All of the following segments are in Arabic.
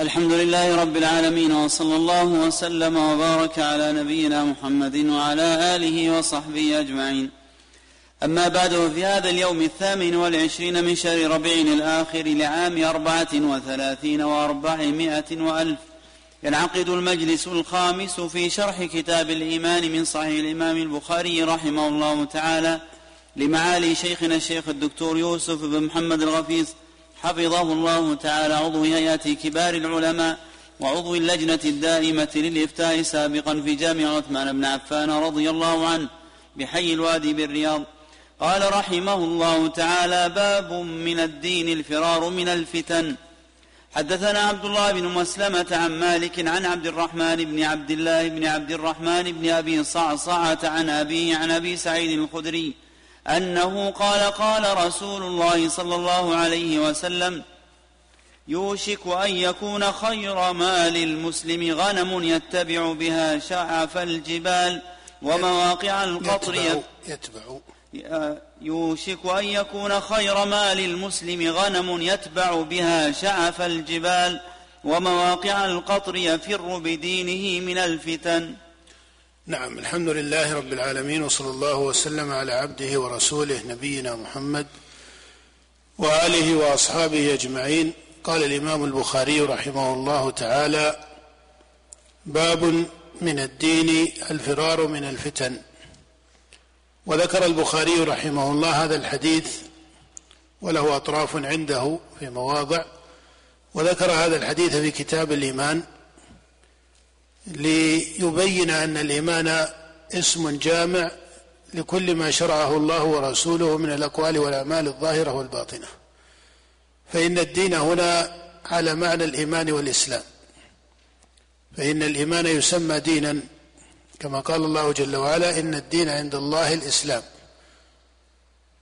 الحمد لله رب العالمين وصلى الله وسلم وبارك على نبينا محمد وعلى آله وصحبه أجمعين. أما بعد ففي هذا اليوم الثامن والعشرين من شهر ربيع الآخر لعام أربعة وثلاثين وأربعمائة وألف ينعقد المجلس الخامس في شرح كتاب الإيمان من صحيح الإمام البخاري رحمه الله تعالى لمعالي شيخنا الشيخ الدكتور يوسف بن محمد الغفيص حفظه الله تعالى عضو هيئة كبار العلماء وعضو اللجنة الدائمة للإفتاء سابقا في جامع عثمان بن عفان رضي الله عنه بحي الوادي بالرياض. قال رحمه الله تعالى باب من الدين الفرار من الفتن. حدثنا عبد الله بن مسلمة عن مالك عن عبد الرحمن بن عبد الله بن عبد الرحمن بن أبي صعصعة عن أبيه عن أبي سعيد الخدري أنه قال قال رسول الله صلى الله عليه وسلم يوشك أن يكون خير مال المسلم غنم يتبع بها شعف الجبال ومواقع القطر يتبع, يتبع. يوشك أن يكون خير مال المسلم غنم يتبع بها شعف الجبال ومواقع القطر يفر بدينه من الفتن. نعم الحمد لله رب العالمين وصلى الله وسلم على عبده ورسوله نبينا محمد وآله وأصحابه أجمعين. قال الإمام البخاري رحمه الله تعالى باب من الدين الفرار من الفتن. وذكر البخاري رحمه الله هذا الحديث وله أطراف عنده في مواضع وذكر هذا الحديث في كتاب الإيمان. ليبين أن الإيمان اسم جامع لكل ما شرعه الله ورسوله من الأقوال والأعمال الظاهرة والباطنة. فإن الدين هنا على معنى الإيمان والإسلام. فإن الإيمان يسمى دينا كما قال الله جل وعلا إن الدين عند الله الإسلام.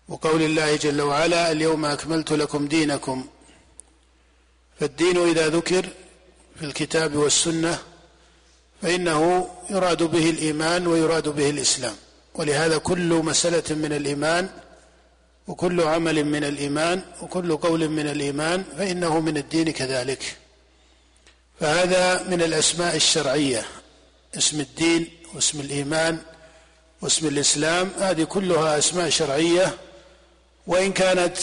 وقول الله جل وعلا اليوم أكملت لكم دينكم. فالدين إذا ذكر في الكتاب والسنة فإنه يراد به الإيمان ويراد به الإسلام. ولهذا كل مسألة من الإيمان وكل عمل من الإيمان وكل قول من الإيمان فإنه من الدين كذلك. فهذا من الأسماء الشرعية. اسم الدين واسم الإيمان واسم الإسلام هذه كلها أسماء شرعية. وإن كانت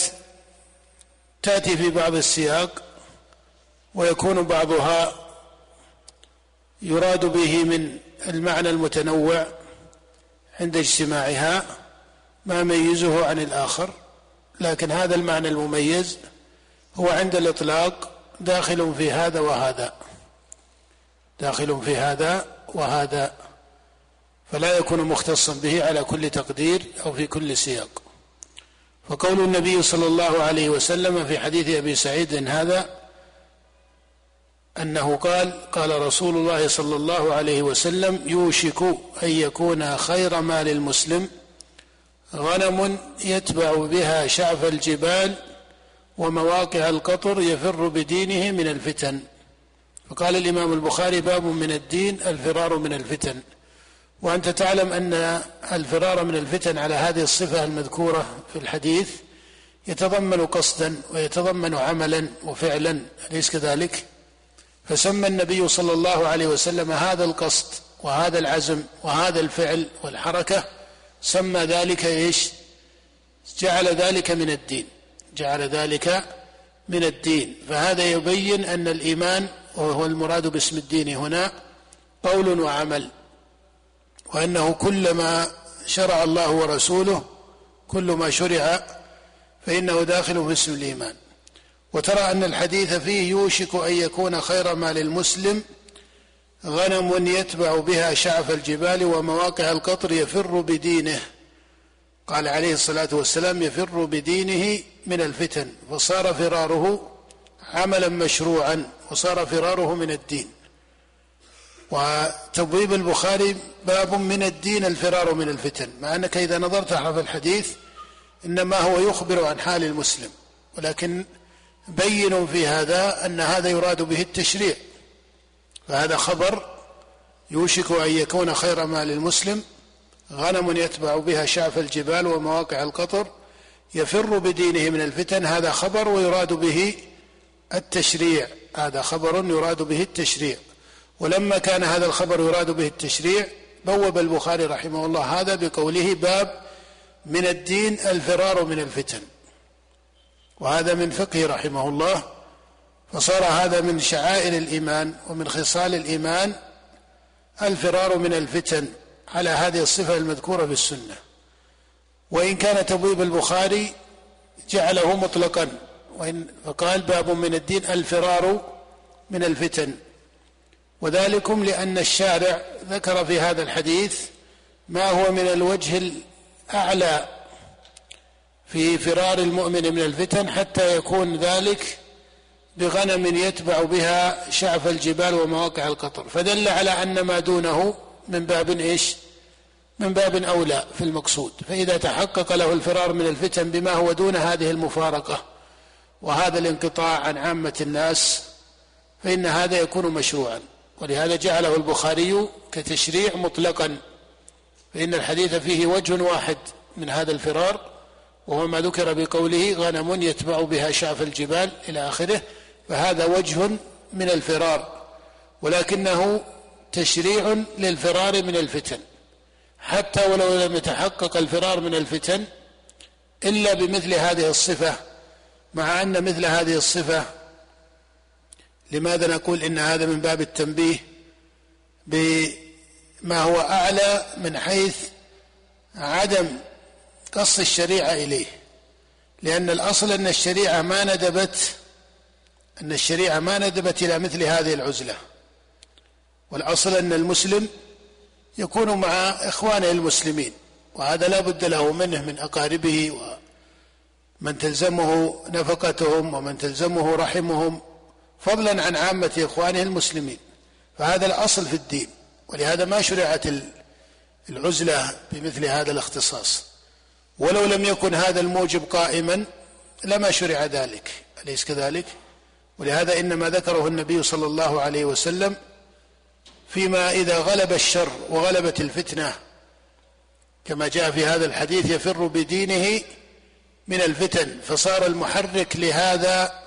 تأتي في بعض السياق ويكون بعضها يراد به من المعنى المتنوع عند اجتماعها ما ميزه عن الآخر لكن هذا المعنى المميز هو عند الإطلاق داخل في هذا وهذا داخل في هذا وهذا فلا يكون مختصا به على كل تقدير أو في كل سياق. فقول النبي صلى الله عليه وسلم في حديث أبي سعيد هذا أنه قال قال رسول الله صلى الله عليه وسلم يوشك أن يكون خير مال المسلم غنم يتبع بها شعف الجبال ومواقع القطر يفر بدينه من الفتن فقال الإمام البخاري باب من الدين الفرار من الفتن وأنت تعلم أن الفرار من الفتن على هذه الصفة المذكورة في الحديث يتضمن قصدا ويتضمن عملا وفعلا أليس كذلك؟ فسمى النبي صلى الله عليه وسلم هذا القصد وهذا العزم وهذا الفعل والحركة سمى ذلك إيش؟ جعل ذلك من الدين جعل ذلك من الدين. فهذا يبين أن الإيمان وهو المراد باسم الدين هنا قول وعمل وأنه كل ما شرع الله ورسوله كل ما شرع فإنه داخل في اسم الإيمان. وترى أن الحديث فيه يوشك أن يكون خير ما للمسلم غنم يتبع بها شعف الجبال ومواقع القطر يفر بدينه. قال عليه الصلاة والسلام يفر بدينه من الفتن فصار فراره عملا مشروعا وصار فراره من الدين. وتبويب البخاري باب من الدين الفرار من الفتن. مع أنك إذا نظرت حرف الحديث إنما هو يخبر عن حال المسلم ولكن بين في هذا أن هذا يراد به التشريع فهذا خبر يوشك أن يكون خير ما للمسلم غنم يتبع بها شعف الجبال ومواقع القطر يفر بدينه من الفتن هذا خبر ويراد به التشريع هذا خبر يراد به التشريع. ولما كان هذا الخبر يراد به التشريع بوب البخاري رحمه الله هذا بقوله باب من الدين الفرار من الفتن. وهذا من فقه رحمه الله فصار هذا من شعائر الإيمان ومن خصال الإيمان الفرار من الفتن على هذه الصفة المذكورة في السنة. وإن كان تبويب البخاري جعله مطلقا وإن فقال باب من الدين الفرار من الفتن. وذلكم لأن الشارع ذكر في هذا الحديث ما هو من الوجه الأعلى في فرار المؤمن من الفتن حتى يكون ذلك بغنم يتبع بها شعف الجبال ومواقع القطر. فدل على أن ما دونه من باب إيش؟ من باب أولى في المقصود. فإذا تحقق له الفرار من الفتن بما هو دون هذه المفارقة وهذا الانقطاع عن عامة الناس فإن هذا يكون مشروعا. ولهذا جعله البخاري كتشريع مطلقا. فإن الحديث فيه وجه واحد من هذا الفرار. وهو ما ذكر بقوله غنم يتبع بها شعف الجبال إلى آخره فهذا وجه من الفرار ولكنه تشريع للفرار من الفتن. حتى ولو لم يتحقق الفرار من الفتن إلا بمثل هذه الصفة مع أن مثل هذه الصفة لماذا نقول إن هذا من باب التنبيه بما هو أعلى من حيث عدم قص الشريعة إليه. لأن الأصل أن الشريعة ما ندبت أن الشريعة ما ندبت إلى مثل هذه العزلة. والأصل أن المسلم يكون مع إخوانه المسلمين وهذا لا بد له منه من أقاربه ومن تلزمه نفقتهم ومن تلزمه رحمهم فضلا عن عامة إخوانه المسلمين. فهذا الأصل في الدين ولهذا ما شرعت العزلة بمثل هذا الاختصاص. ولو لم يكن هذا الموجب قائما لما شرع ذلك أليس كذلك؟ ولهذا إنما ذكره النبي صلى الله عليه وسلم فيما إذا غلب الشر وغلبت الفتنة كما جاء في هذا الحديث يفر بدينه من الفتن فصار المحرك لهذا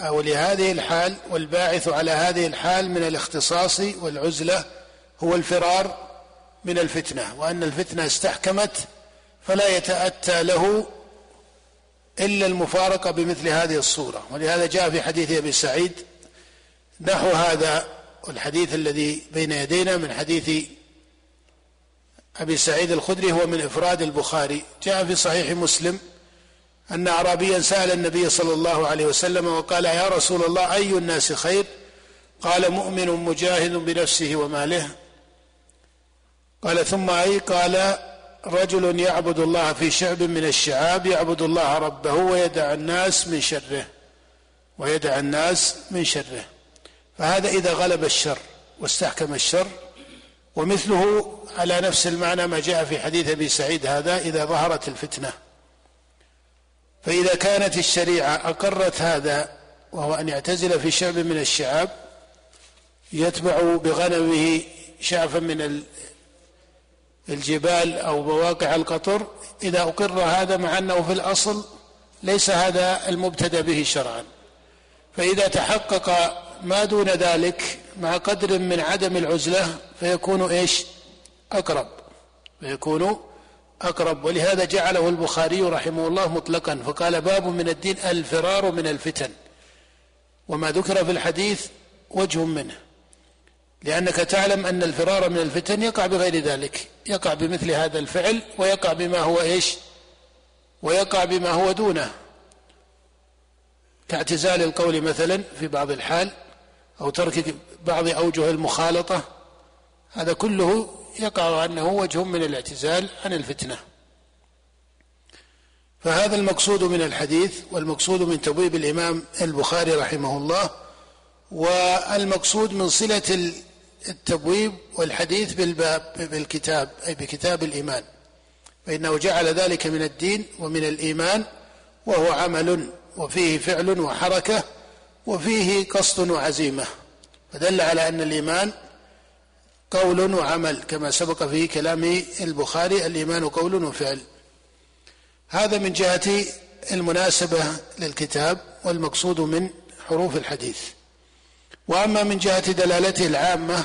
أو لهذه الحال والباعث على هذه الحال من الاختصاص والعزلة هو الفرار من الفتنة وأن الفتنة استحكمت فلا يتأتى له إلا المفارقة بمثل هذه الصورة. ولهذا جاء في حديث أبي سعيد نحو هذا والحديث الذي بين يدينا من حديث أبي سعيد الخدري هو من إفراد البخاري. جاء في صحيح مسلم أن أعرابيا سأل النبي صلى الله عليه وسلم وقال يا رسول الله أي الناس خير؟ قال مؤمن مجاهد بنفسه وماله. قال ثم أي قال رجل يعبد الله في شعب من الشعاب يعبد الله ربه ويدع الناس من شره ويدع الناس من شره. فهذا إذا غلب الشر واستحكم الشر. ومثله على نفس المعنى ما جاء في حديث أبي سعيد هذا إذا ظهرت الفتنة. فإذا كانت الشريعة أقرت هذا وهو أن يعتزل في شعب من الشعاب يتبع بغنمه شعفا من الجبال أو بواقع القطر إذا أقر هذا مع أنه في الأصل ليس هذا المبتدى به شرعا. فإذا تحقق ما دون ذلك مع قدر من عدم العزلة فيكون إيش؟ أقرب. فيكون أقرب. ولهذا جعله البخاري رحمه الله مطلقا فقال باب من الدين الفرار من الفتن. وما ذكر في الحديث وجه منه. لأنك تعلم أن الفرار من الفتن يقع بغير ذلك. يقع بمثل هذا الفعل ويقع بما هو إيش؟ ويقع بما هو دونه. كاعتزال القول مثلا في بعض الحال أو ترك بعض أوجه المخالطة هذا كله يقع أنه وجه من الاعتزال عن الفتنة. فهذا المقصود من الحديث والمقصود من تبويب الإمام البخاري رحمه الله والمقصود من صلة التبويب والحديث بالباب بالكتاب أي بكتاب الإيمان. فإنه جعل ذلك من الدين ومن الإيمان وهو عمل وفيه فعل وحركة وفيه قصد وعزيمة. فدل على أن الإيمان قول وعمل كما سبق في كلام البخاري الإيمان قول وفعل. هذا من جهة المناسبة للكتاب والمقصود من حروف الحديث. وأما من جهة دلالته العامة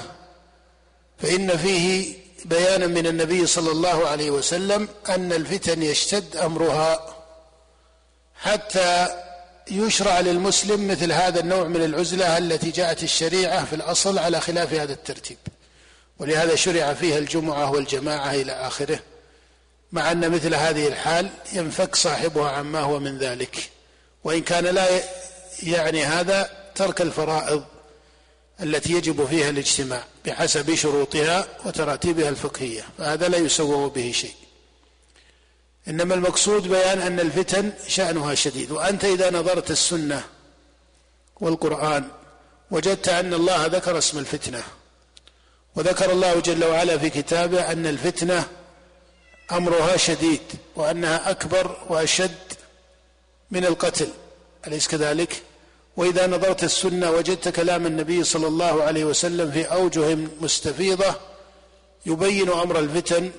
فإن فيه بيانا من النبي صلى الله عليه وسلم أن الفتن يشتد أمرها حتى يشرع للمسلم مثل هذا النوع من العزلة التي جاءت الشريعة في الأصل على خلاف هذا الترتيب. ولهذا شرع فيها الجمعة والجماعة إلى آخره مع أن مثل هذه الحال ينفك صاحبها عما هو من ذلك. وإن كان لا يعني هذا ترك الفرائض. التي يجب فيها الاجتماع بحسب شروطها وتراتيبها الفقهية فهذا لا يسوغ به شيء. إنما المقصود بيان أن الفتن شأنها شديد وأنت إذا نظرت السنة والقرآن وجدت أن الله ذكر اسم الفتنة وذكر الله جل وعلا في كتابه أن الفتنة أمرها شديد وأنها أكبر وأشد من القتل أليس كذلك؟ وإذا نظرت السنة وجدت كلام النبي صلى الله عليه وسلم في أوجه مستفيضة يبين أمر الفتن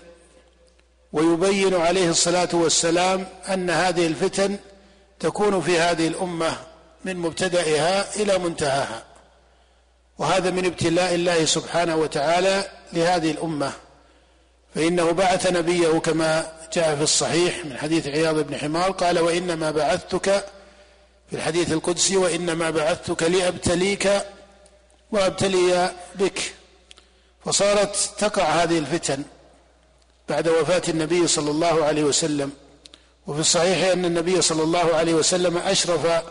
ويبين عليه الصلاة والسلام أن هذه الفتن تكون في هذه الأمة من مبتدئها إلى منتهاها. وهذا من ابتلاء الله سبحانه وتعالى لهذه الأمة. فإنه بعث نبيه كما جاء في الصحيح من حديث عياض بن حمار قال وإنما بعثتك في الحديث القدسي وإنما بعثتك لأبتليك وأبتلي بك. فصارت تقع هذه الفتن بعد وفاة النبي صلى الله عليه وسلم. وفي الصحيح أن النبي صلى الله عليه وسلم أشرف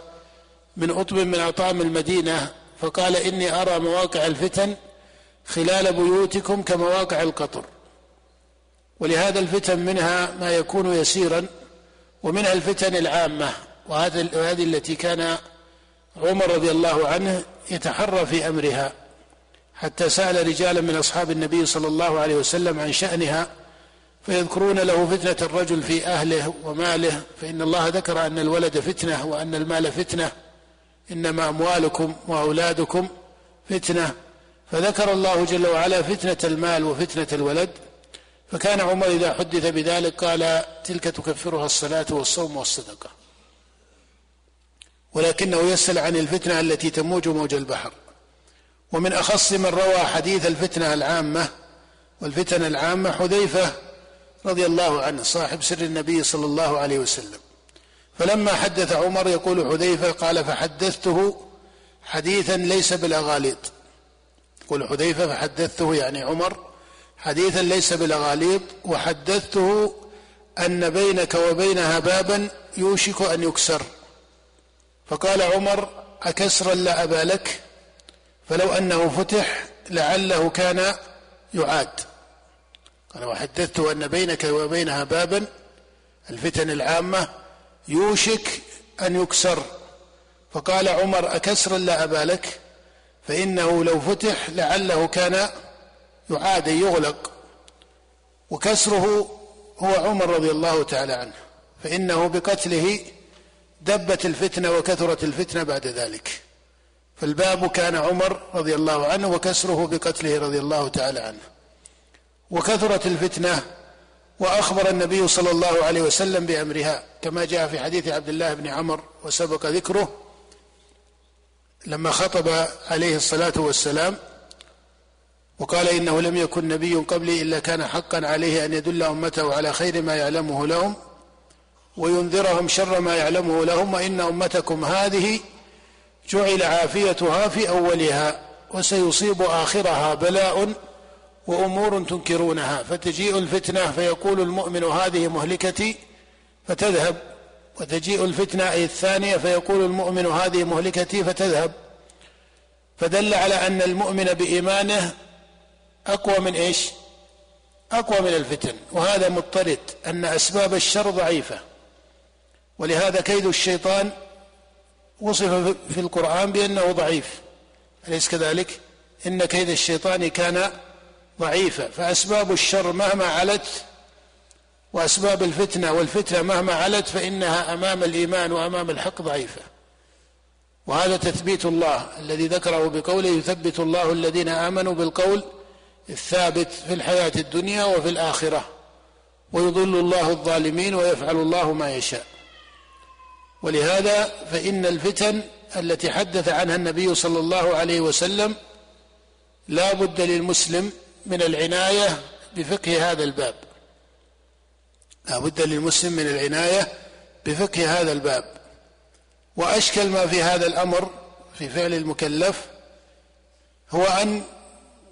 من أطب من أطعام المدينة فقال إني أرى مواقع الفتن خلال بيوتكم كمواقع القطر. ولهذا الفتن منها ما يكون يسيرا ومنها الفتن العامة وهذه التي كان عمر رضي الله عنه يتحرى في أمرها حتى سأل رجالا من أصحاب النبي صلى الله عليه وسلم عن شأنها فيذكرون له فتنة الرجل في أهله وماله فإن الله ذكر أن الولد فتنة وأن المال فتنة إنما أموالكم وأولادكم فتنة. فذكر الله جل وعلا فتنة المال وفتنة الولد. فكان عمر إذا حدث بذلك قال تلك تكفرها الصلاة والصوم والصدقة. ولكنه يسأل عن الفتنة التي تموج موج البحر. ومن أخص من روى حديث الفتنة العامة والفتن العامة حذيفة رضي الله عنه صاحب سر النبي صلى الله عليه وسلم. فلما حدث عمر يقول حذيفة قال فحدثته حديثا ليس بالأغاليط. يقول حذيفة فحدثته يعني عمر حديثا ليس بالأغاليط وحدثته أن بينك وبينها بابا يوشك أن يكسر. فقال عمر أكسرا لا أبا لك؟ فلو أنه فتح لعله كان يعاد. قال وحدثته أن بينك وبينها بابا الفتن العامة يوشك أن يكسر. فقال عمر أكسرا لا أبا لك؟ فإنه لو فتح لعله كان يعاد يغلق. وكسره هو عمر رضي الله تعالى عنه. فإنه بقتله دبت الفتنة وكثرت الفتنة بعد ذلك. فالباب كان عمر رضي الله عنه وكسره بقتله رضي الله تعالى عنه. وكثرت الفتنة وأخبر النبي صلى الله عليه وسلم بأمرها كما جاء في حديث عبد الله بن عمر وسبق ذكره لما خطب عليه الصلاة والسلام وقال إنه لم يكن نبي قبلي إلا كان حقا عليه أن يدل أمته على خير ما يعلمه لهم وينذرهم شر ما يعلمه لهم وإن أمتكم هذه جعل عافيتها في أولها وسيصيب آخرها بلاء وأمور تنكرونها. فتجيء الفتنة فيقول المؤمن هذه مهلكتي فتذهب. وتجيء الفتنة أي الثانية فيقول المؤمن هذه مهلكتي فتذهب. فدل على أن المؤمن بإيمانه أقوى من إيش؟ أقوى من الفتن. وهذا مضطرد أن أسباب الشر ضعيفة. ولهذا كيد الشيطان وصف في القرآن بأنه ضعيف. أليس كذلك؟ إن كيد الشيطان كان ضعيفة فأسباب الشر مهما علت وأسباب الفتنة والفتنة مهما علت فإنها أمام الإيمان وأمام الحق ضعيفة. وهذا تثبيت الله الذي ذكره بقوله يثبت الله الذين آمنوا بالقول الثابت في الحياة الدنيا وفي الآخرة. ويضل الله الظالمين ويفعل الله ما يشاء. ولهذا فإن الفتن التي حدث عنها النبي صلى الله عليه وسلم لا بد للمسلم من العناية بفقه هذا الباب. لا بد للمسلم من العناية بفقه هذا الباب. وأشكل ما في هذا الأمر في فعل المكلف هو أن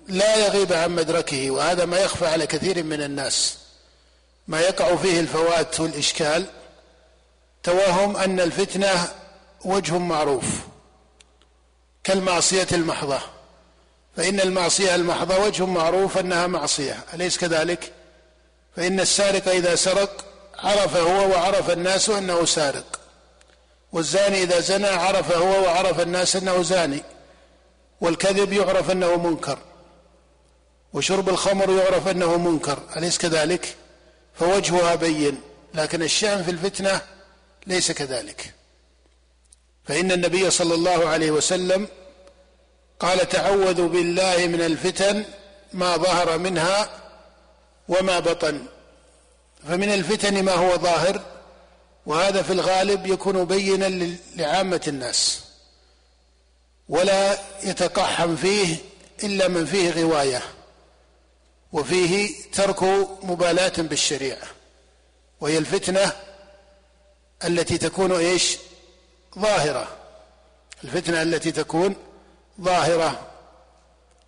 لا يغيب عن مدركه وهذا ما يخفى على كثير من الناس. ما يقع فيه الفوات والإشكال توهم أن الفتنة وجه معروف كالمعصية المحضة. فإن المعصية المحضة وجه معروف أنها معصية. أليس كذلك؟ فإن السارق إذا سرق عرف هو وعرف الناس أنه سارق. والزاني إذا زنى عرف هو وعرف الناس أنه زاني. والكذب يعرف أنه منكر. وشرب الخمر يعرف أنه منكر. أليس كذلك؟ فوجهها بين. لكن الشأن في الفتنة ليس كذلك. فإن النبي صلى الله عليه وسلم قال تعوذوا بالله من الفتن ما ظهر منها وما بطن. فمن الفتن ما هو ظاهر وهذا في الغالب يكون بينا لعامة الناس. ولا يتقحم فيه إلا من فيه غواية وفيه ترك مبالاة بالشريعة. وهي الفتنة التي تكون إيش؟ ظاهرة. الفتنة التي تكون ظاهرة.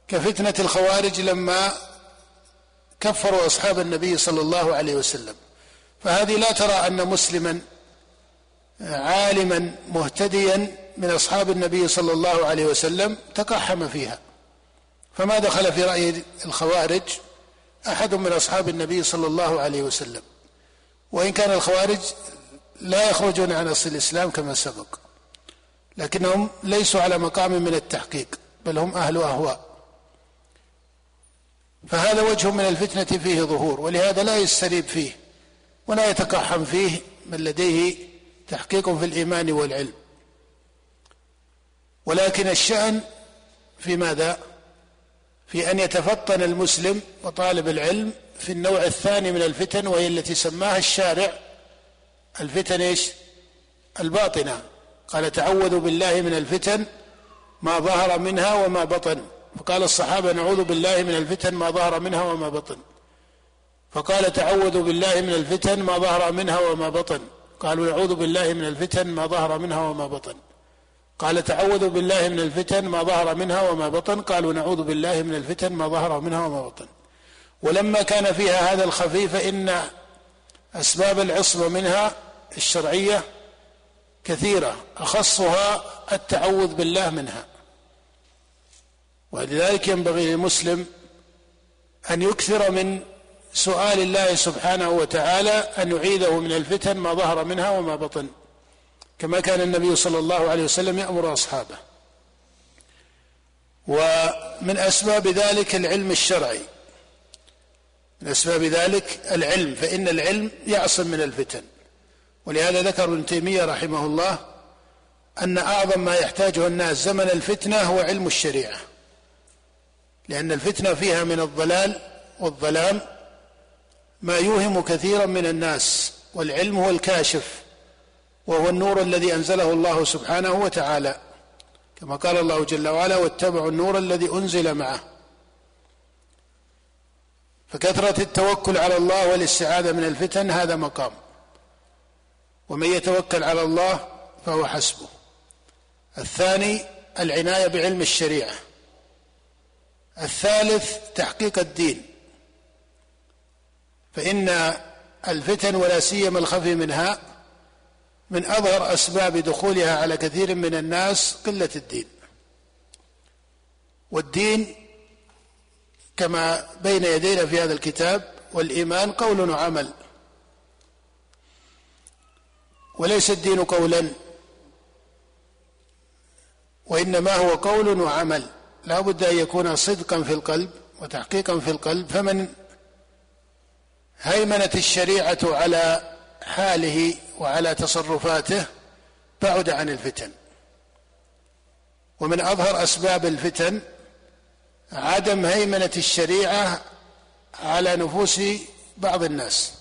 كفتنة الخوارج لما كفروا أصحاب النبي صلى الله عليه وسلم. فهذه لا ترى أن مسلما عالما مهتديا من أصحاب النبي صلى الله عليه وسلم تقحم فيها. فما دخل في رأي الخوارج أحد من أصحاب النبي صلى الله عليه وسلم. وإن كان الخوارج لا يخرجون عن أصل الإسلام كما سبق. لكنهم ليسوا على مقام من التحقيق بل هم أهل اهواء فهذا وجه من الفتنة فيه ظهور ولهذا لا يستريب فيه ولا يتقحم فيه من لديه تحقيق في الإيمان والعلم. ولكن الشأن في ماذا؟ في أن يتفطن المسلم وطالب العلم في النوع الثاني من الفتن وهي التي سماها الشارع الفتن إيش؟ الباطنة. قال تعوذوا بالله من الفتن ما ظهر منها وما بطن. فقال الصحابة نعوذ بالله من الفتن ما ظهر منها وما بطن. فقال تعوذوا بالله من الفتن ما ظهر منها وما بطن. قالوا نعوذ بالله من الفتن ما ظهر منها وما بطن. قال تعوذوا بالله من الفتن ما ظهر منها وما بطن. قالوا نعوذ بالله من الفتن ما ظهر منها وما بطن. ولما كان فيها هذا الخفي فإن أسباب العصمة منها الشرعية كثيرة أخصها التعوذ بالله منها. ولذلك ينبغي للمسلم أن يكثر من سؤال الله سبحانه وتعالى أن يعيذه من الفتن ما ظهر منها وما بطن. كما كان النبي صلى الله عليه وسلم يأمر أصحابه. ومن أسباب ذلك العلم الشرعي. من أسباب ذلك العلم فإن العلم يعصم من الفتن. ولهذا ذكر ابن تيمية رحمه الله أن أعظم ما يحتاجه الناس زمن الفتنة هو علم الشريعة. لأن الفتنة فيها من الضلال والظلام ما يوهم كثيرا من الناس والعلم هو الكاشف وهو النور الذي أنزله الله سبحانه وتعالى. كما قال الله جل وعلا واتبعوا النور الذي أنزل معه. فكثرة التوكل على الله والاستعاذة من الفتن هذا مقام. ومن يتوكل على الله فهو حسبه. الثاني العناية بعلم الشريعة. الثالث تحقيق الدين. فإن الفتن ولا سيما الخفي منها من أظهر أسباب دخولها على كثير من الناس قلة الدين. والدين كما بين يدينا في هذا الكتاب والإيمان قول وعمل. وليس الدين قولا وإنما هو قول وعمل. لا بد أن يكون صدقا في القلب وتحقيقا في القلب. فمن هيمنت الشريعة على حاله وعلى تصرفاته بعد عن الفتن. ومن أظهر أسباب الفتن عدم هيمنة الشريعة على نفوس بعض الناس.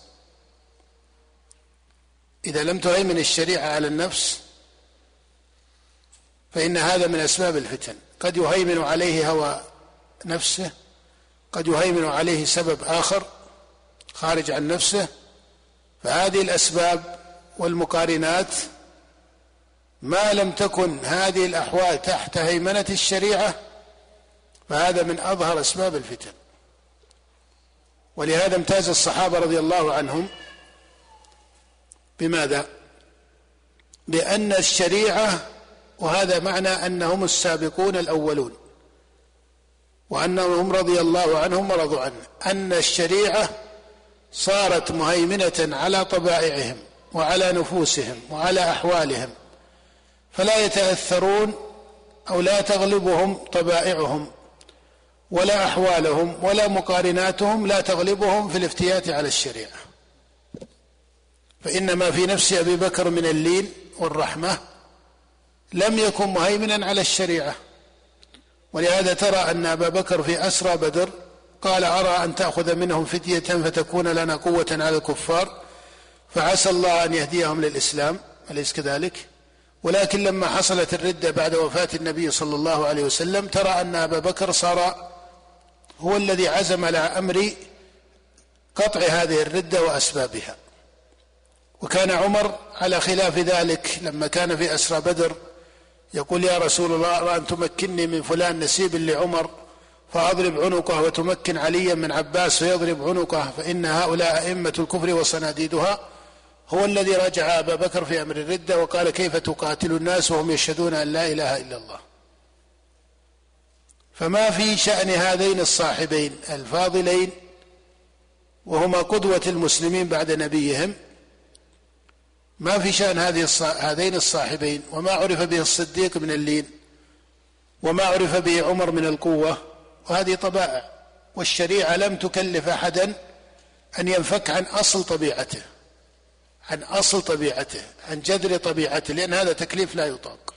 إذا لم تهيمن الشريعة على النفس فإن هذا من أسباب الفتن. قد يهيمن عليه هوى نفسه قد يهيمن عليه سبب آخر خارج عن نفسه. فهذه الأسباب والمقارنات ما لم تكن هذه الأحوال تحت هيمنة الشريعة فهذا من أظهر أسباب الفتن ولهذا امتاز الصحابة رضي الله عنهم بماذا؟ بأن الشريعة وهذا معنى أنهم السابقون الأولون وأنهم رضي الله عنهم ورضوا عنه أن الشريعة صارت مهيمنة على طبائعهم وعلى نفوسهم وعلى أحوالهم فلا يتأثرون أو لا تغلبهم طبائعهم ولا أحوالهم ولا مقارناتهم لا تغلبهم في الافتيات على الشريعة. فإن ما في نفس أبي بكر من اللين والرحمة لم يكن مهيمنا على الشريعة. ولهذا ترى أن أبا بكر في أسرى بدر قال أرى أن تأخذ منهم فدية فتكون لنا قوة على الكفار فعسى الله أن يهديهم للإسلام أليس كذلك؟ ولكن لما حصلت الردة بعد وفاة النبي صلى الله عليه وسلم ترى أن أبا بكر صار هو الذي عزم على أمر قطع هذه الردة وأسبابها. وكان عمر على خلاف ذلك لما كان في أسرى بدر يقول يا رسول الله أرى أن تمكنني من فلان نسيب لعمر فأضرب عنقه وتمكن عليا من عباس فيضرب عنقه فإن هؤلاء أئمة الكفر وصناديدها هو الذي رجع أبا بكر في أمر الردة وقال كيف تقاتل الناس وهم يشهدون أن لا إله إلا الله. فما في شأن هذين الصاحبين الفاضلين وهما قدوة المسلمين بعد نبيهم. ما في شأن هذه هذين الصاحبين وما عرف به الصديق من اللين وما عرف به عمر من القوة. وهذه طبائع والشريعة لم تكلف أحدا أن ينفك عن أصل طبيعته عن أصل طبيعته عن جذر طبيعته لأن هذا تكليف لا يطاق.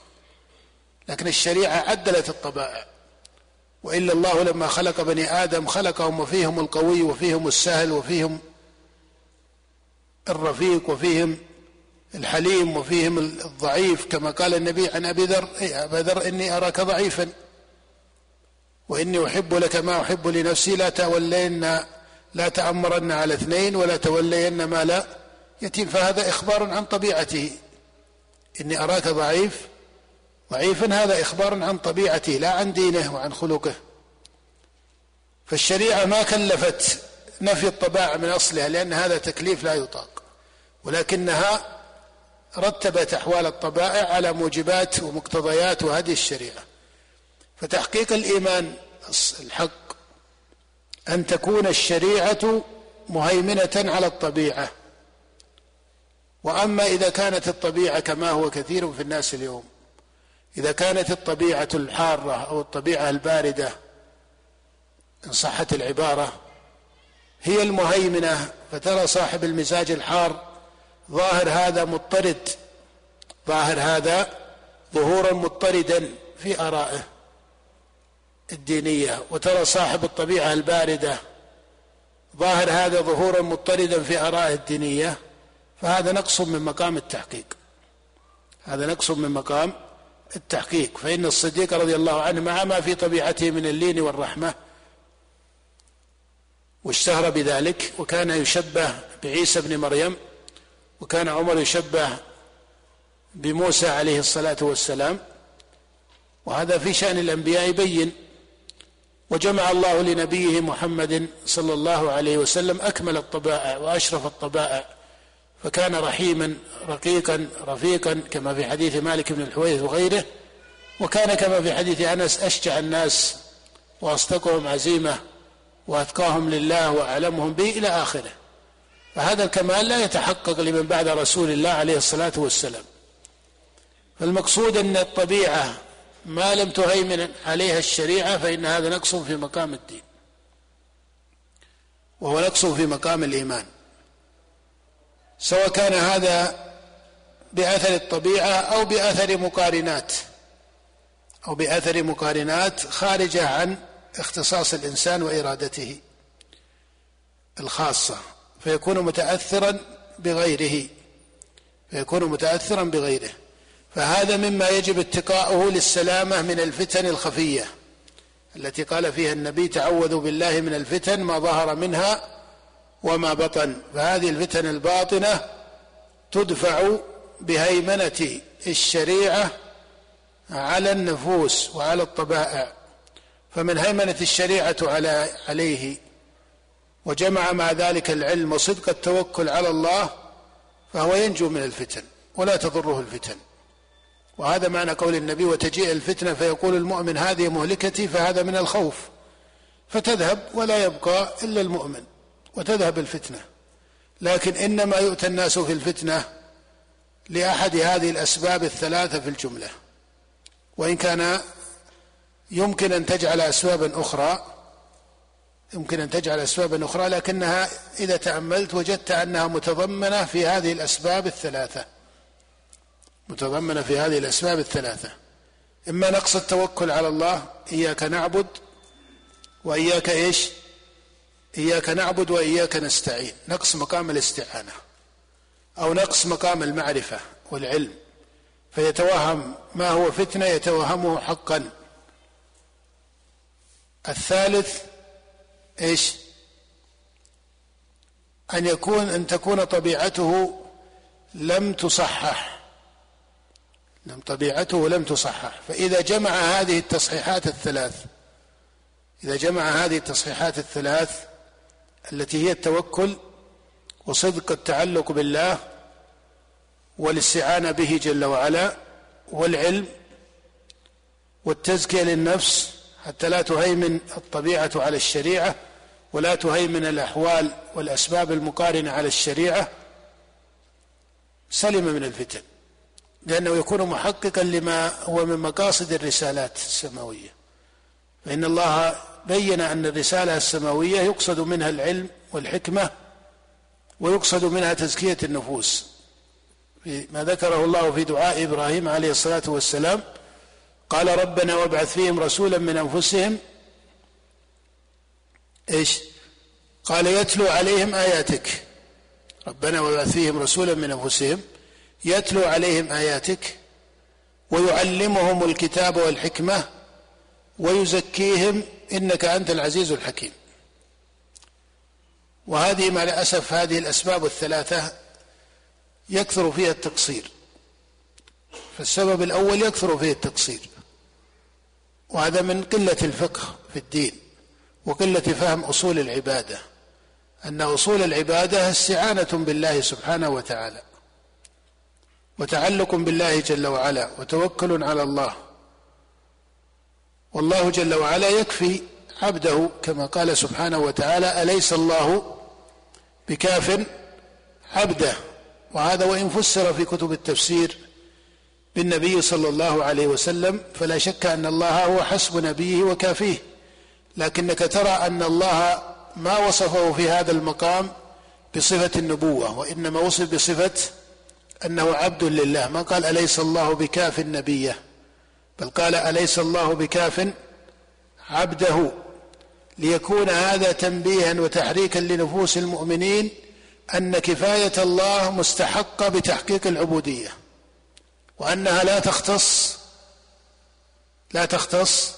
لكن الشريعة عدلت الطبائع وإلا الله لما خلق بني آدم خلقهم وفيهم القوي وفيهم السهل وفيهم الرفيق وفيهم الحليم وفيهم الضعيف كما قال النبي عن أبي ذر أي أبا ذر إني أراك ضعيفا. وإني أحب لك ما أحب لنفسي لا تولين لا تأمرن على اثنين ولا تولين ما لا يتيم. فهذا إخبار عن طبيعته. إني أراك ضعيف ضعيفا هذا إخبار عن طبيعته لا عن دينه وعن خلقه. فالشريعة ما كلفت نفي الطباع من أصلها لأن هذا تكليف لا يطاق. ولكنها رتبت أحوال الطبائع على موجبات ومقتضيات وهدي الشريعة. فتحقيق الإيمان الحق أن تكون الشريعة مهيمنة على الطبيعة. وأما إذا كانت الطبيعة كما هو كثير في الناس اليوم إذا كانت الطبيعة الحارة أو الطبيعة الباردة إن صحت العبارة هي المهيمنة فترى صاحب المزاج الحار ظاهر هذا مضطرد ظاهر هذا ظهورا مضطردا في آرائه الدينية وترى صاحب الطبيعة الباردة ظاهر هذا ظهورا مضطردا في آرائه الدينية فهذا نقص من مقام التحقيق. هذا نقص من مقام التحقيق فإن الصديق رضي الله عنه مع ما في طبيعته من اللين والرحمة واشتهر بذلك وكان يشبه بعيسى بن مريم وكان عمر يشبه بموسى عليه الصلاة والسلام وهذا في شأن الأنبياء يبين وجمع الله لنبيه محمد صلى الله عليه وسلم أكمل الطبائع وأشرف الطبائع فكان رحيما رقيقا رفيقا كما في حديث مالك بن الحويرث وغيره. وكان كما في حديث أنس أشجع الناس وأصدقهم عزيمة وأتقاهم لله وأعلمهم به إلى آخره. فهذا الكمال لا يتحقق لمن بعد رسول الله عليه الصلاة والسلام. فالمقصود أن الطبيعة ما لم تهيمن عليها الشريعة فإن هذا نقص في مقام الدين. وهو نقص في مقام الإيمان. سواء كان هذا بأثر الطبيعة أو بأثر مقارنات أو بأثر مقارنات خارجة عن اختصاص الإنسان وإرادته الخاصة فيكون متاثرا بغيره فيكون متاثرا بغيره. فهذا مما يجب اتقاؤه للسلامة من الفتن الخفية التي قال فيها النبي تعوذوا بالله من الفتن ما ظهر منها وما بطن. فهذه الفتن الباطنة تدفع بهيمنة الشريعة على النفوس وعلى الطبائع. فمن هيمنة الشريعة على عليه. وجمع مع ذلك العلم وصدق التوكل على الله فهو ينجو من الفتن ولا تضره الفتن. وهذا معنى قول النبي وتجيء الفتنة فيقول المؤمن هذه مهلكتي فهذا من الخوف. فتذهب ولا يبقى إلا المؤمن. وتذهب الفتنة. لكن إنما يؤتى الناس في الفتنة لأحد هذه الأسباب الثلاثة في الجملة. وإن كان يمكن أن تجعل اسبابا أخرى يمكن أن تجعل اسبابا أخرى لكنها إذا تأملت وجدت أنها متضمنة في هذه الأسباب الثلاثة. متضمنة في هذه الأسباب الثلاثة. إما نقص التوكل على الله إياك نعبد وإياك إيش؟ إياك نعبد وإياك نستعين. نقص مقام الاستعانة أو نقص مقام المعرفة والعلم. فيتوهم ما هو فتنة يتوهمه حقا. الثالث إيش؟ أن يكون أن تكون طبيعته لم تصحح. لم طبيعته لم تصحح. فإذا جمع هذه التصحيحات الثلاث إذا جمع هذه التصحيحات الثلاث التي هي التوكل وصدق التعلق بالله والاستعانة به جل وعلا والعلم والتزكية للنفس حتى لا تهيمن الطبيعة على الشريعة ولا تهيمن الأحوال والأسباب المقارنة على الشريعة سلم من الفتن لأنه يكون محققا لما هو من مقاصد الرسالات السماوية. فإن الله بين أن الرسالة السماوية يقصد منها العلم والحكمة ويقصد منها تزكية النفوس. ما ذكره الله في دعاء إبراهيم عليه الصلاة والسلام قال ربنا وابعث فيهم رسولا من أنفسهم. إيش؟ قال يتلو عليهم آياتك. ربنا وابعث فيهم رسولا من أنفسهم يتلو عليهم آياتك ويعلمهم الكتاب والحكمة ويزكيهم إنك أنت العزيز الحكيم. وهذه مع الأسف هذه الأسباب الثلاثة يكثر فيها التقصير. فالسبب الأول يكثر فيه التقصير. وهذا من قلة الفقه في الدين وقلة فهم أصول العبادة أن أصول العبادة استعانة بالله سبحانه وتعالى وتعلق بالله جل وعلا وتوكل على الله والله جل وعلا يكفي عبده كما قال سبحانه وتعالى أليس الله بكاف عبده؟ وهذا وإن فسر في كتب التفسير بالنبي صلى الله عليه وسلم فلا شك أن الله هو حسب نبيه وكافيه. لكنك ترى أن الله ما وصفه في هذا المقام بصفة النبوة وإنما وصف بصفة أنه عبد لله. ما قال أليس الله بكاف نبيه بل قال أليس الله بكاف عبده ليكون هذا تنبيها وتحريكا لنفوس المؤمنين أن كفاية الله مستحقه بتحقيق العبودية وأنها لا تختص لا تختص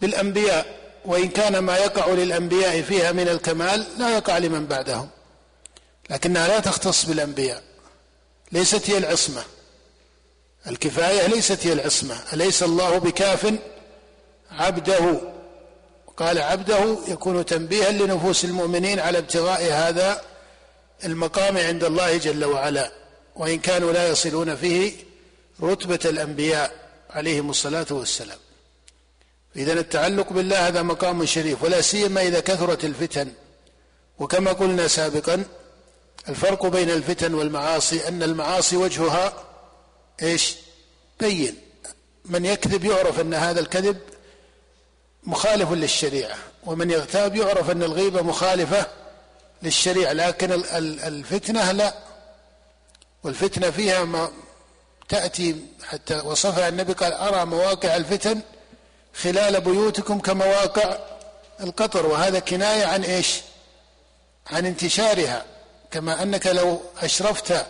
بالأنبياء وإن كان ما يقع للأنبياء فيها من الكمال لا يقع لمن بعدهم لكنها لا تختص بالأنبياء ليست هي العصمة. الكفاية ليست هي العصمة. أليس الله بكاف عبده؟ قال عبده يكون تنبيها لنفوس المؤمنين على ابتغاء هذا المقام عند الله جل وعلا. وإن كانوا لا يصلون فيه رتبة الأنبياء عليهم الصلاة والسلام. إذا التعلق بالله هذا مقام شريف ولا سيما إذا كثرت الفتن. وكما قلنا سابقا الفرق بين الفتن والمعاصي أن المعاصي وجهها إيش؟ بين. من يكذب يعرف أن هذا الكذب مخالف للشريعة ومن يغتاب يعرف أن الغيبة مخالفة للشريعة لكن الفتنة لا. والفتنة فيها ما تأتي حتى وصفها النبي قال أرى مواقع الفتن خلال بيوتكم كمواقع القطر. وهذا كناية عن إيش؟ عن انتشارها كما أنك لو أشرفت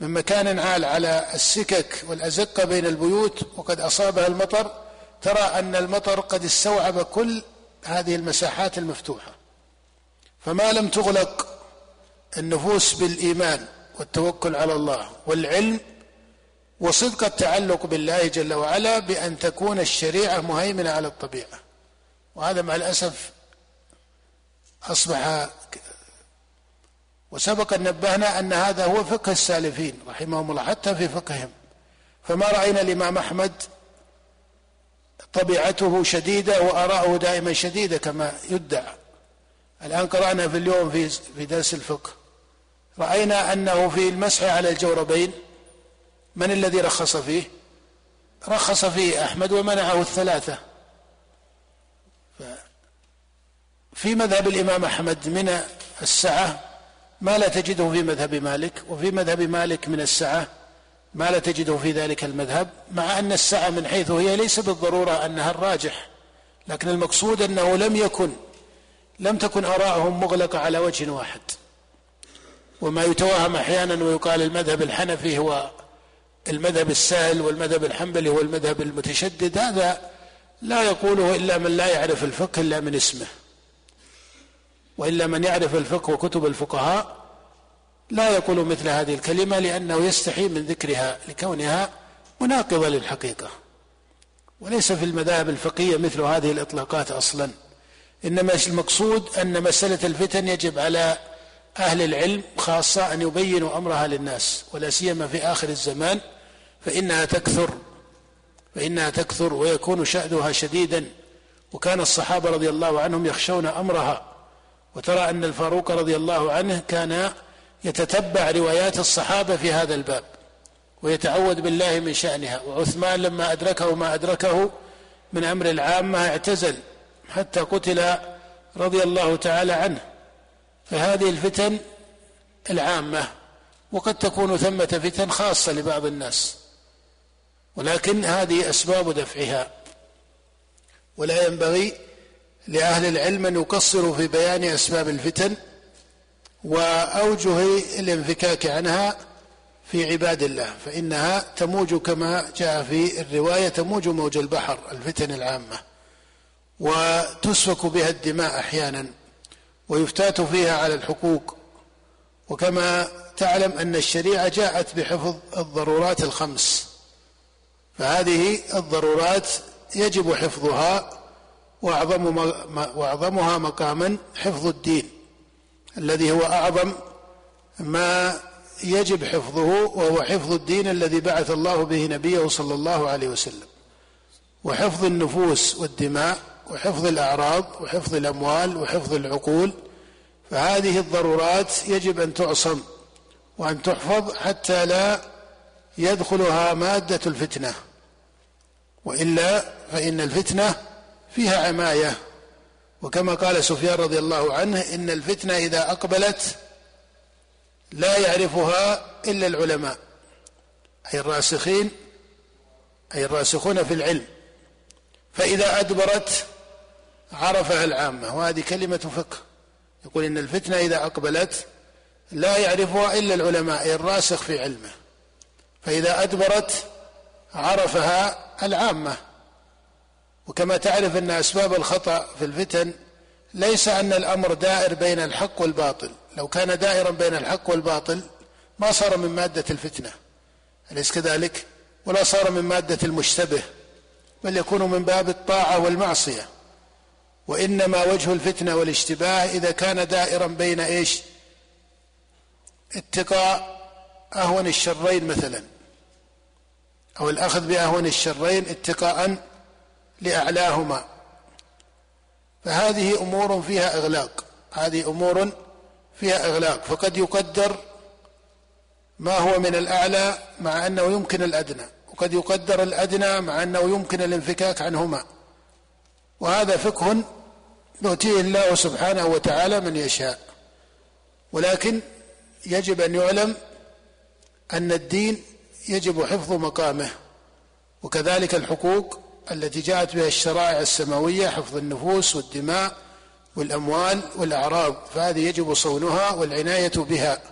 من مكان عال على السكك والأزقة بين البيوت وقد أصابها المطر ترى أن المطر قد استوعب كل هذه المساحات المفتوحة. فما لم تغلق النفوس بالإيمان والتوكل على الله والعلم وصدق التعلق بالله جل وعلا بأن تكون الشريعة مهيمنة على الطبيعة. وهذا مع الأسف أصبح وسبق أن نبهنا أن هذا هو فقه السالفين رحمهم الله حتى في فقههم. فما رأينا الإمام أحمد طبيعته شديدة وآراؤه دائما شديدة كما يدعى. الآن قرأنا في اليوم في في درس الفقه. رأينا أنه في المسح على الجوربين من الذي رخص فيه؟ رخص فيه أحمد ومنعه الثلاثة. في مذهب الإمام أحمد من السعة ما لا تجده في مذهب مالك وفي مذهب مالك من السعة ما لا تجده في ذلك المذهب مع أن السعة من حيث هي ليس بالضرورة أنها الراجح لكن المقصود أنه لم يكن لم تكن آراءهم مغلقة على وجه واحد. وما يتوهم أحيانا ويقال المذهب الحنفي هو المذهب السهل والمذهب الحنبلي هو المذهب المتشدد هذا لا يقوله إلا من لا يعرف الفقه إلا من اسمه. وإلا من يعرف الفقه وكتب الفقهاء لا يقول مثل هذه الكلمة لأنه يستحي من ذكرها لكونها مناقضة للحقيقة. وليس في المذاهب الفقهية مثل هذه الإطلاقات أصلا. إنما المقصود أن مسألة الفتن يجب على أهل العلم خاصة أن يبينوا أمرها للناس ولا سيما في آخر الزمان فإنها تكثر فإنها تكثر ويكون شأنها شديدا. وكان الصحابة رضي الله عنهم يخشون أمرها وترى أن الفاروق رضي الله عنه كان يتتبع روايات الصحابة في هذا الباب ويتعوذ بالله من شأنها. وعثمان لما أدركه ما أدركه من أمر العامة اعتزل حتى قتل رضي الله تعالى عنه. فهذه الفتن العامة وقد تكون ثمة فتن خاصة لبعض الناس ولكن هذه أسباب دفعها. ولا ينبغي لأهل العلم أن يقصروا في بيان أسباب الفتن وأوجه الانفكاك عنها في عباد الله فإنها تموج كما جاء في الرواية تموج موج البحر الفتن العامة وتسفك بها الدماء أحيانا ويفتات فيها على الحقوق. وكما تعلم أن الشريعة جاءت بحفظ الضرورات الخمس فهذه الضرورات يجب حفظها وأعظم وأعظمها مقاما حفظ الدين الذي هو أعظم ما يجب حفظه وهو حفظ الدين الذي بعث الله به نبيه صلى الله عليه وسلم. وحفظ النفوس والدماء وحفظ الأعراض وحفظ الأموال وحفظ العقول فهذه الضرورات يجب أن تعصم وأن تحفظ حتى لا يدخلها مادة الفتنة. وإلا فإن الفتنة فيها عماية. وكما قال سفيان رضي الله عنه إن الفتنة إذا أقبلت لا يعرفها إلا العلماء أي الراسخين أي الراسخون في العلم. فإذا أدبرت عرفها العامة. وهذه كلمة فقه. يقول إن الفتنة إذا أقبلت لا يعرفها إلا العلماء أي الراسخ في علمه. فإذا أدبرت عرفها العامة. وكما تعرف أن أسباب الخطأ في الفتن ليس أن الأمر دائر بين الحق والباطل. لو كان دائرا بين الحق والباطل ما صار من مادة الفتنة. أليس كذلك؟ ولا صار من مادة المشتبه بل يكون من باب الطاعة والمعصية. وإنما وجه الفتنة والاشتباه إذا كان دائرا بين إيش؟ اتقاء أهون الشرين مثلا. أو الأخذ بأهون الشرين اتقاء لأعلاهما. فهذه أمور فيها إغلاق. هذه أمور فيها إغلاق. فقد يقدر ما هو من الأعلى مع أنه يمكن الأدنى. وقد يقدر الأدنى مع أنه يمكن الانفكاك عنهما. وهذا فقه يؤتيه الله سبحانه وتعالى من يشاء. ولكن يجب أن يعلم أن الدين يجب حفظ مقامه. وكذلك الحقوق التي جاءت بها الشرائع السماوية حفظ النفوس والدماء والأموال والأعراض فهذه يجب صونها والعناية بها.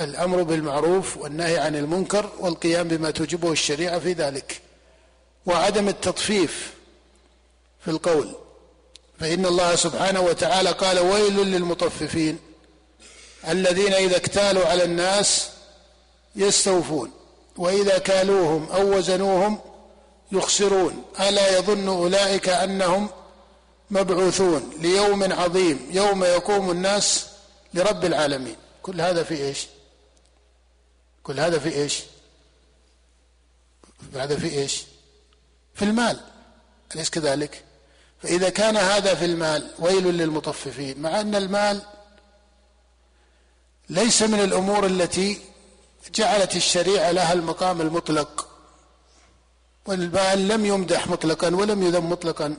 الامر بالمعروف والنهي عن المنكر والقيام بما توجبه الشريعة في ذلك. وعدم التطفيف في القول. فإن الله سبحانه وتعالى قال ويل للمطففين الذين إذا اكتالوا على الناس يستوفون وإذا كالوهم أو وزنوهم يخسرون. ألا يظن أولئك أنهم مبعوثون ليوم عظيم يوم يقوم الناس لرب العالمين. كل هذا في إيش؟ كل هذا في إيش؟ هذا في إيش؟ في المال. أليس كذلك؟ فإذا كان هذا في المال ويل للمطففين. مع أن المال ليس من الأمور التي جعلت الشريعة لها المقام المطلق. والمال لم يمدح مطلقا ولم يذم مطلقا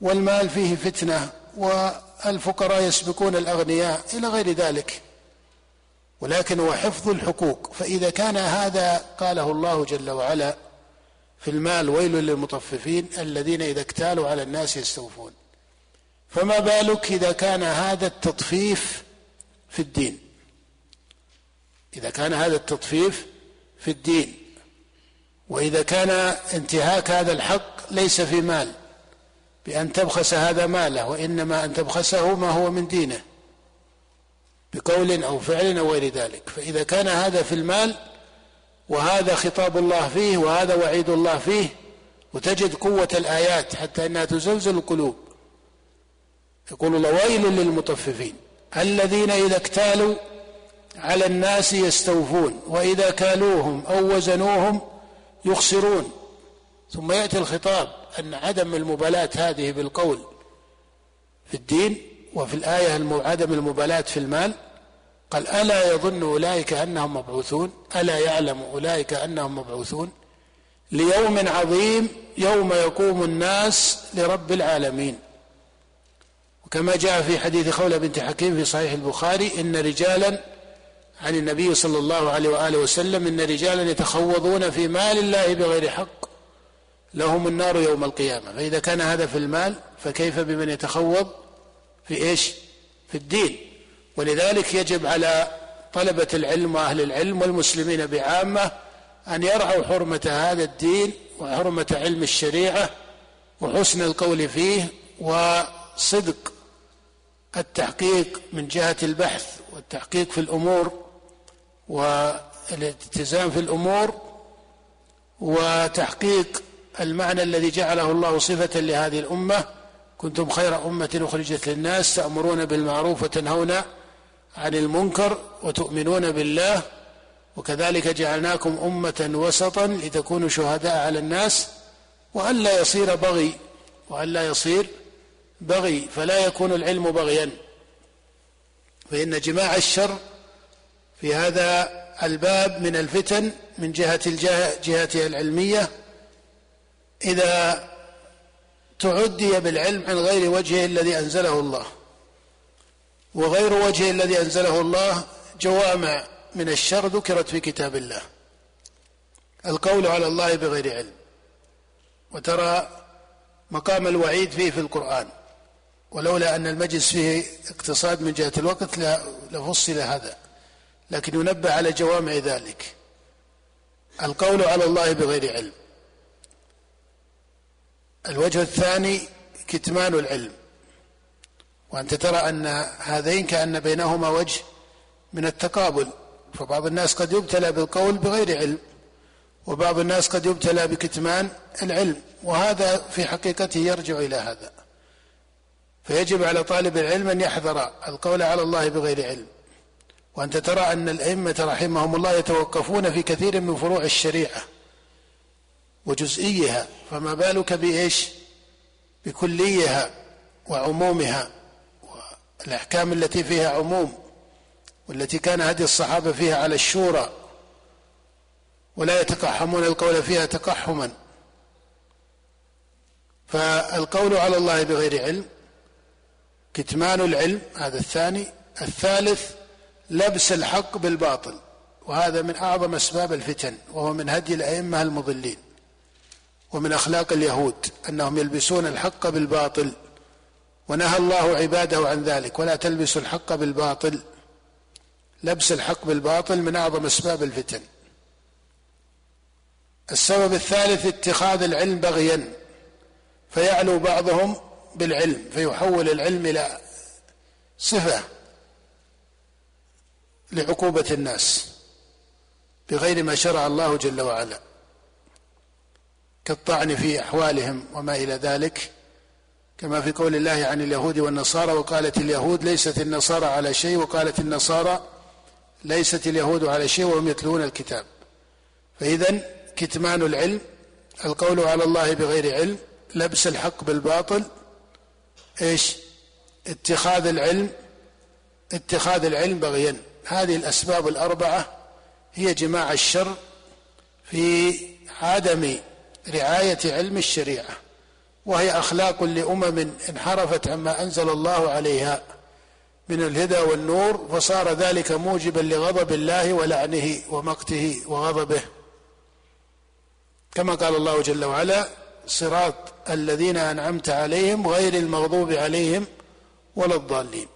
والمال فيه فتنة والفقراء يسبقون الأغنياء إلى غير ذلك. ولكن هو حفظ الحقوق. فإذا كان هذا قاله الله جل وعلا في المال ويل للمطففين الذين إذا اكتالوا على الناس يستوفون. فما بالك إذا كان هذا التطفيف في الدين؟ إذا كان هذا التطفيف في الدين وإذا كان انتهاك هذا الحق ليس في مال بأن تبخس هذا ماله وإنما أن تبخسه ما هو من دينه بقول أو فعل أو غير ذلك. فإذا كان هذا في المال وهذا خطاب الله فيه وهذا وعيد الله فيه وتجد قوة الآيات حتى أنها تزلزل القلوب يقول الله ويل للمطففين الذين إذا اكتالوا على الناس يستوفون وإذا كالوهم أو وزنوهم يخسرون. ثم يأتي الخطاب أن عدم المبالاة هذه بالقول في الدين وفي الآية عدم المبالاة في المال قال ألا يظن أولئك أنهم مبعوثون؟ ألا يعلم أولئك أنهم مبعوثون؟ ليوم عظيم يوم يقوم الناس لرب العالمين. وكما جاء في حديث خولة بنت حكيم في صحيح البخاري إن رجالا عن النبي صلى الله عليه وآله وسلم إن رجالا يتخوضون في مال الله بغير حق لهم النار يوم القيامة. فإذا كان هذا في المال فكيف بمن يتخوض في إيش؟ في الدين. ولذلك يجب على طلبة العلم وأهل العلم والمسلمين بعامة أن يرعوا حرمة هذا الدين وحرمة علم الشريعة وحسن القول فيه وصدق التحقيق من جهة البحث والتحقيق في الأمور. والالتزام في الأمور وتحقيق المعنى الذي جعله الله صفة لهذه الأمة. كنتم خير أمة أخرجت للناس تأمرون بالمعروف وتنهون عن المنكر وتؤمنون بالله وكذلك جعلناكم أمة وسطا لتكونوا شهداء على الناس. وألا يصير بغي وألا يصير بغي فلا يكون العلم بغيا. فإن جماع الشر في هذا الباب من الفتن من جهة الجهة العلمية. إذا تعدي بالعلم عن غير وجهه الذي أنزله الله. وغير وجه الذي أنزله الله جوامع من الشر ذكرت في كتاب الله. القول على الله بغير علم. وترى مقام الوعيد فيه في القرآن. ولولا أن المجلس فيه اقتصاد من جهة الوقت لفصل هذا. لكن ينبه على جوامع ذلك. القول على الله بغير علم. الوجه الثاني كتمان العلم. وأنت ترى أن هذين كأن بينهما وجه من التقابل. فبعض الناس قد يبتلى بالقول بغير علم وبعض الناس قد يبتلى بكتمان العلم. وهذا في حقيقته يرجع إلى هذا. فيجب على طالب العلم أن يحذر القول على الله بغير علم. وأنت ترى أن الأئمة رحمهم الله يتوقفون في كثير من فروع الشريعة وجزئيها فما بالك بإيش؟ بكليها وعمومها الأحكام التي فيها عموم والتي كان هدي الصحابة فيها على الشورى ولا يتقحمون القول فيها تقحما. فالقول على الله بغير علم كتمان العلم هذا الثاني. الثالث لبس الحق بالباطل وهذا من أعظم أسباب الفتن وهو من هدي الأئمة المضلين ومن أخلاق اليهود أنهم يلبسون الحق بالباطل ونهى الله عباده عن ذلك ولا تلبسوا الحق بالباطل. لبس الحق بالباطل من أعظم أسباب الفتن. السبب الثالث اتخاذ العلم بغيا فيعلو بعضهم بالعلم فيحول العلم إلى صفة لعقوبة الناس بغير ما شرع الله جل وعلا. كالطعن في أحوالهم وما إلى ذلك كما في قول الله عن اليهود والنصارى وقالت اليهود ليست النصارى على شيء وقالت النصارى ليست اليهود على شيء وهم يتلون الكتاب. فإذا كتمان العلم القول على الله بغير علم لبس الحق بالباطل. إيش؟ اتخاذ العلم اتخاذ العلم بغيا. هذه الأسباب الأربعة هي جماع الشر في عدم رعاية علم الشريعة وهي أخلاق لأمم انحرفت عما أنزل الله عليها من الهدى والنور فصار ذلك موجبا لغضب الله ولعنه ومقته وغضبه. كما قال الله جل وعلا صراط الذين أنعمت عليهم غير المغضوب عليهم ولا الضالين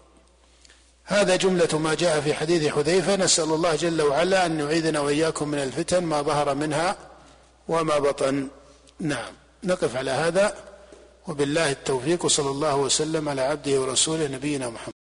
هذا جملة ما جاء في حديث حذيفة. نسأل الله جل وعلا أن يعيذنا وإياكم من الفتن ما ظهر منها وما بطن. نعم نقف على هذا. وبالله التوفيق صلى الله وسلم على عبده ورسوله نبينا محمد.